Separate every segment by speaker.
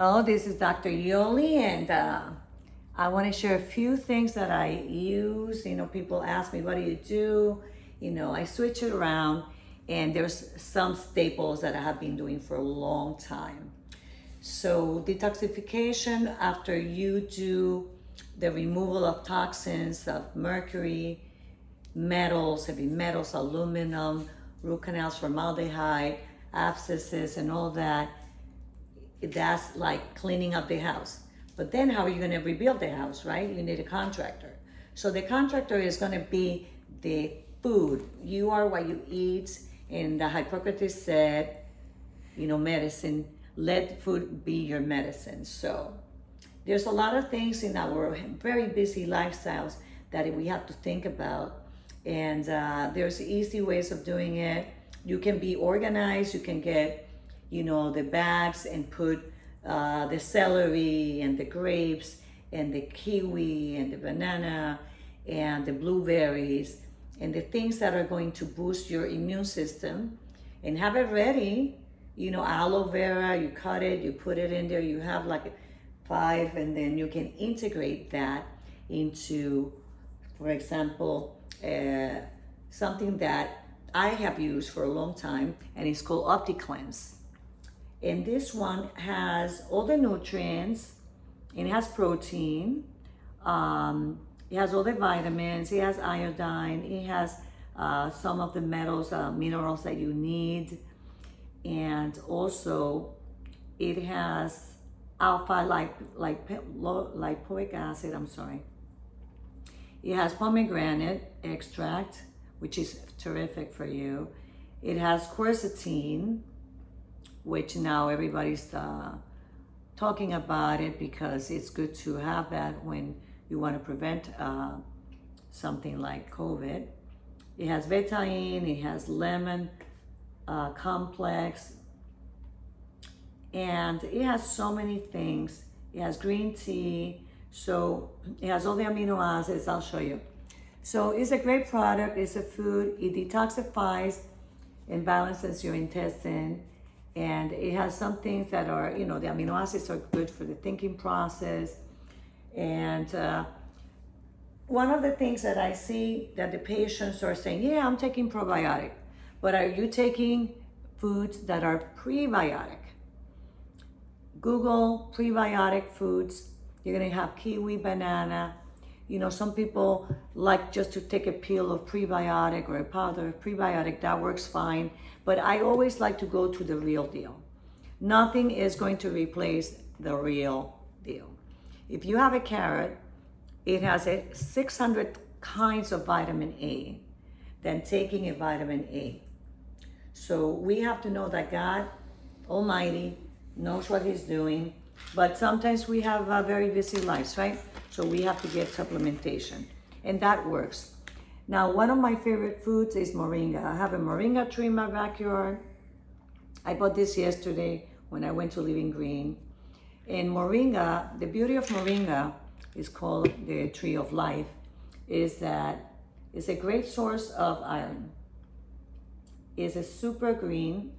Speaker 1: Oh, this is Dr. Yoli, and uh, I want to share a few things that I use. You know, people ask me, What do you do? You know, I switch it around, and there's some staples that I have been doing for a long time. So, detoxification after you do the removal of toxins of mercury, metals, heavy metals, aluminum, root canals, formaldehyde, abscesses, and all that that's like cleaning up the house. But then how are you going to rebuild the house, right? You need a contractor. So the contractor is going to be the food. You are what you eat. And the Hippocrates said, you know, medicine, let food be your medicine. So there's a lot of things in our very busy lifestyles that we have to think about. And uh, there's easy ways of doing it. You can be organized. You can get you know, the bags and put uh, the celery and the grapes and the kiwi and the banana and the blueberries and the things that are going to boost your immune system and have it ready. You know, aloe vera, you cut it, you put it in there, you have like five, and then you can integrate that into, for example, uh, something that I have used for a long time, and it's called OptiCleanse and this one has all the nutrients, it has protein, um, it has all the vitamins, it has iodine, it has uh, some of the metals, uh, minerals that you need, and also it has alpha like like lipoic acid. I'm sorry. It has pomegranate extract, which is terrific for you. It has quercetin, which now everybody's uh, talking about it because it's good to have that when you want to prevent uh, something like COVID. It has betaine, it has lemon uh, complex, and it has so many things. It has green tea, so it has all the amino acids. I'll show you. So it's a great product. It's a food. It detoxifies and balances your intestine and it has some things that are you know the amino acids are good for the thinking process. And uh, one of the things that i see that the patients are saying yeah i'm taking probiotic but are you taking foods that are prebiotic? Google prebiotic foods. You're going to have kiwi banana you know some people like just to take a pill of prebiotic or a powder of prebiotic that works fine but I always like to go to the real deal. Nothing is going to replace the real deal. If you have a carrot, it has a 600 kinds of vitamin A than taking a vitamin A. So we have to know that God Almighty knows what He's doing, but sometimes we have uh, very busy lives, right? So we have to get supplementation, and that works. Now, one of my favorite foods is moringa. I have a moringa tree in my backyard. I bought this yesterday when I went to Living Green. And moringa, the beauty of moringa is called the tree of life, is that it's a great source of iron. It's a super green.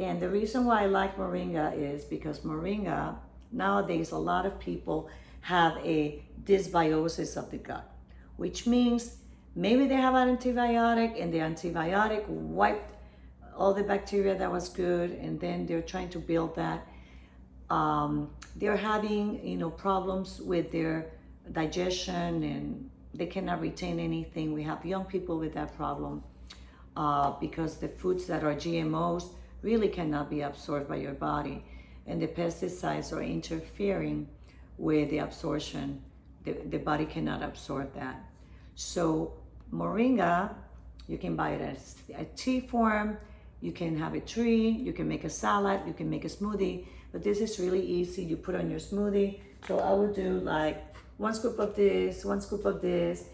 Speaker 1: And the reason why I like moringa is because moringa, nowadays, a lot of people have a dysbiosis of the gut, which means Maybe they have an antibiotic and the antibiotic wiped all the bacteria that was good and then they're trying to build that. Um, they're having, you know, problems with their digestion and they cannot retain anything. We have young people with that problem uh, because the foods that are GMOs really cannot be absorbed by your body and the pesticides are interfering with the absorption. The, the body cannot absorb that. So moringa, you can buy it as a tea form, you can have a tree, you can make a salad, you can make a smoothie, but this is really easy. You put on your smoothie. So I would do like one scoop of this, one scoop of this,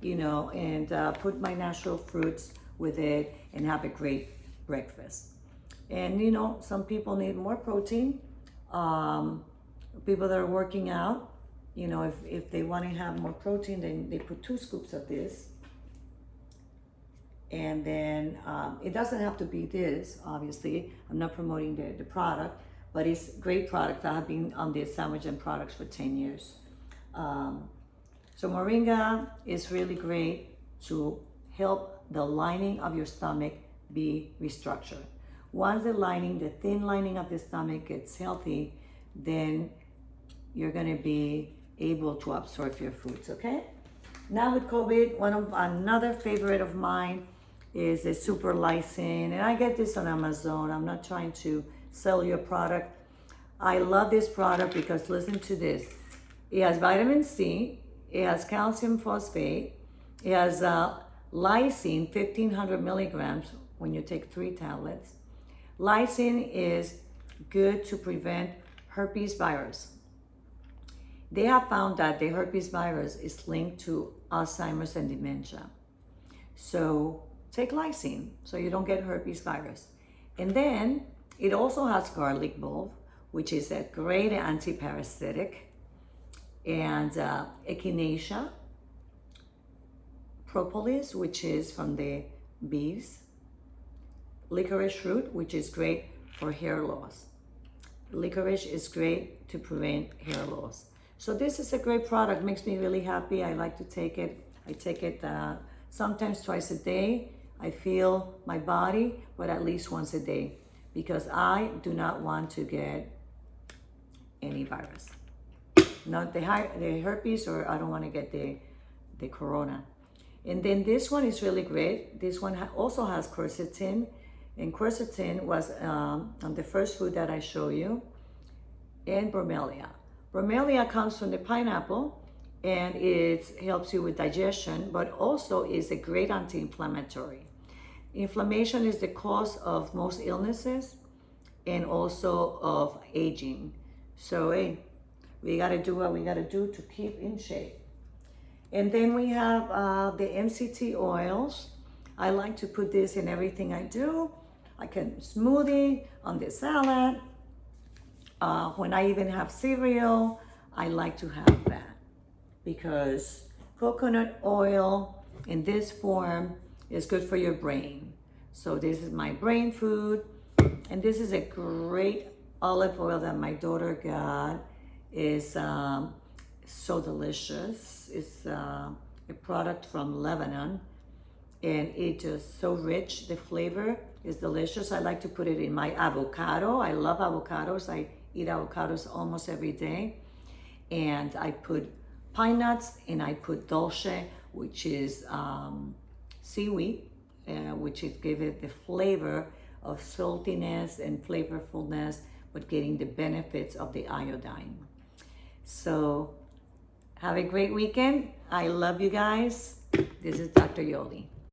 Speaker 1: you know, and uh, put my natural fruits with it and have a great breakfast. And you know, some people need more protein. Um, people that are working out, you know, if, if they want to have more protein, then they put two scoops of this and then um, it doesn't have to be this obviously i'm not promoting the, the product but it's great product. I have been on the sandwich and products for 10 years. Um, so moringa is really great to help the lining of your stomach be restructured. Once the lining, the thin lining of the stomach gets healthy, then you're gonna be able to absorb your foods, okay? Now with COVID, one of another favorite of mine is the super lysine, and I get this on Amazon. I'm not trying to sell your product. I love this product because listen to this. It has vitamin C, it has calcium phosphate, it has uh, lysine, 1500 milligrams when you take three tablets. Lysine is good to prevent herpes virus. They have found that the herpes virus is linked to Alzheimer's and dementia. So take lysine so you don't get herpes virus. And then it also has garlic bulb, which is a great anti-parasitic, and uh, echinacea, propolis, which is from the bees, licorice root, which is great for hair loss. Licorice is great to prevent hair loss. So this is a great product, makes me really happy. I like to take it. I take it uh, sometimes twice a day. I feel my body, but at least once a day because I do not want to get any virus. Not the, the herpes or I don't want to get the, the corona. And then this one is really great. This one also has quercetin and quercetin was um, the first food that I show you, and bromelia. Bromelia comes from the pineapple, and it helps you with digestion, but also is a great anti-inflammatory. Inflammation is the cause of most illnesses and also of aging. So, hey, we got to do what we got to do to keep in shape. And then we have uh, the MCT oils. I like to put this in everything I do. I can smoothie on the salad. Uh, when I even have cereal, I like to have that because coconut oil in this form is good for your brain. So this is my brain food. And this is a great olive oil that my daughter got. is um, so delicious. It's uh, a product from Lebanon and it is just so rich. The flavor is delicious. I like to put it in my avocado. I love avocados. I eat avocados almost every day. And I put pine nuts and I put dulse, which is um, seaweed, uh, which is give it the flavor of saltiness and flavorfulness, but getting the benefits of the iodine. So have a great weekend. I love you guys. This is Dr. Yoli.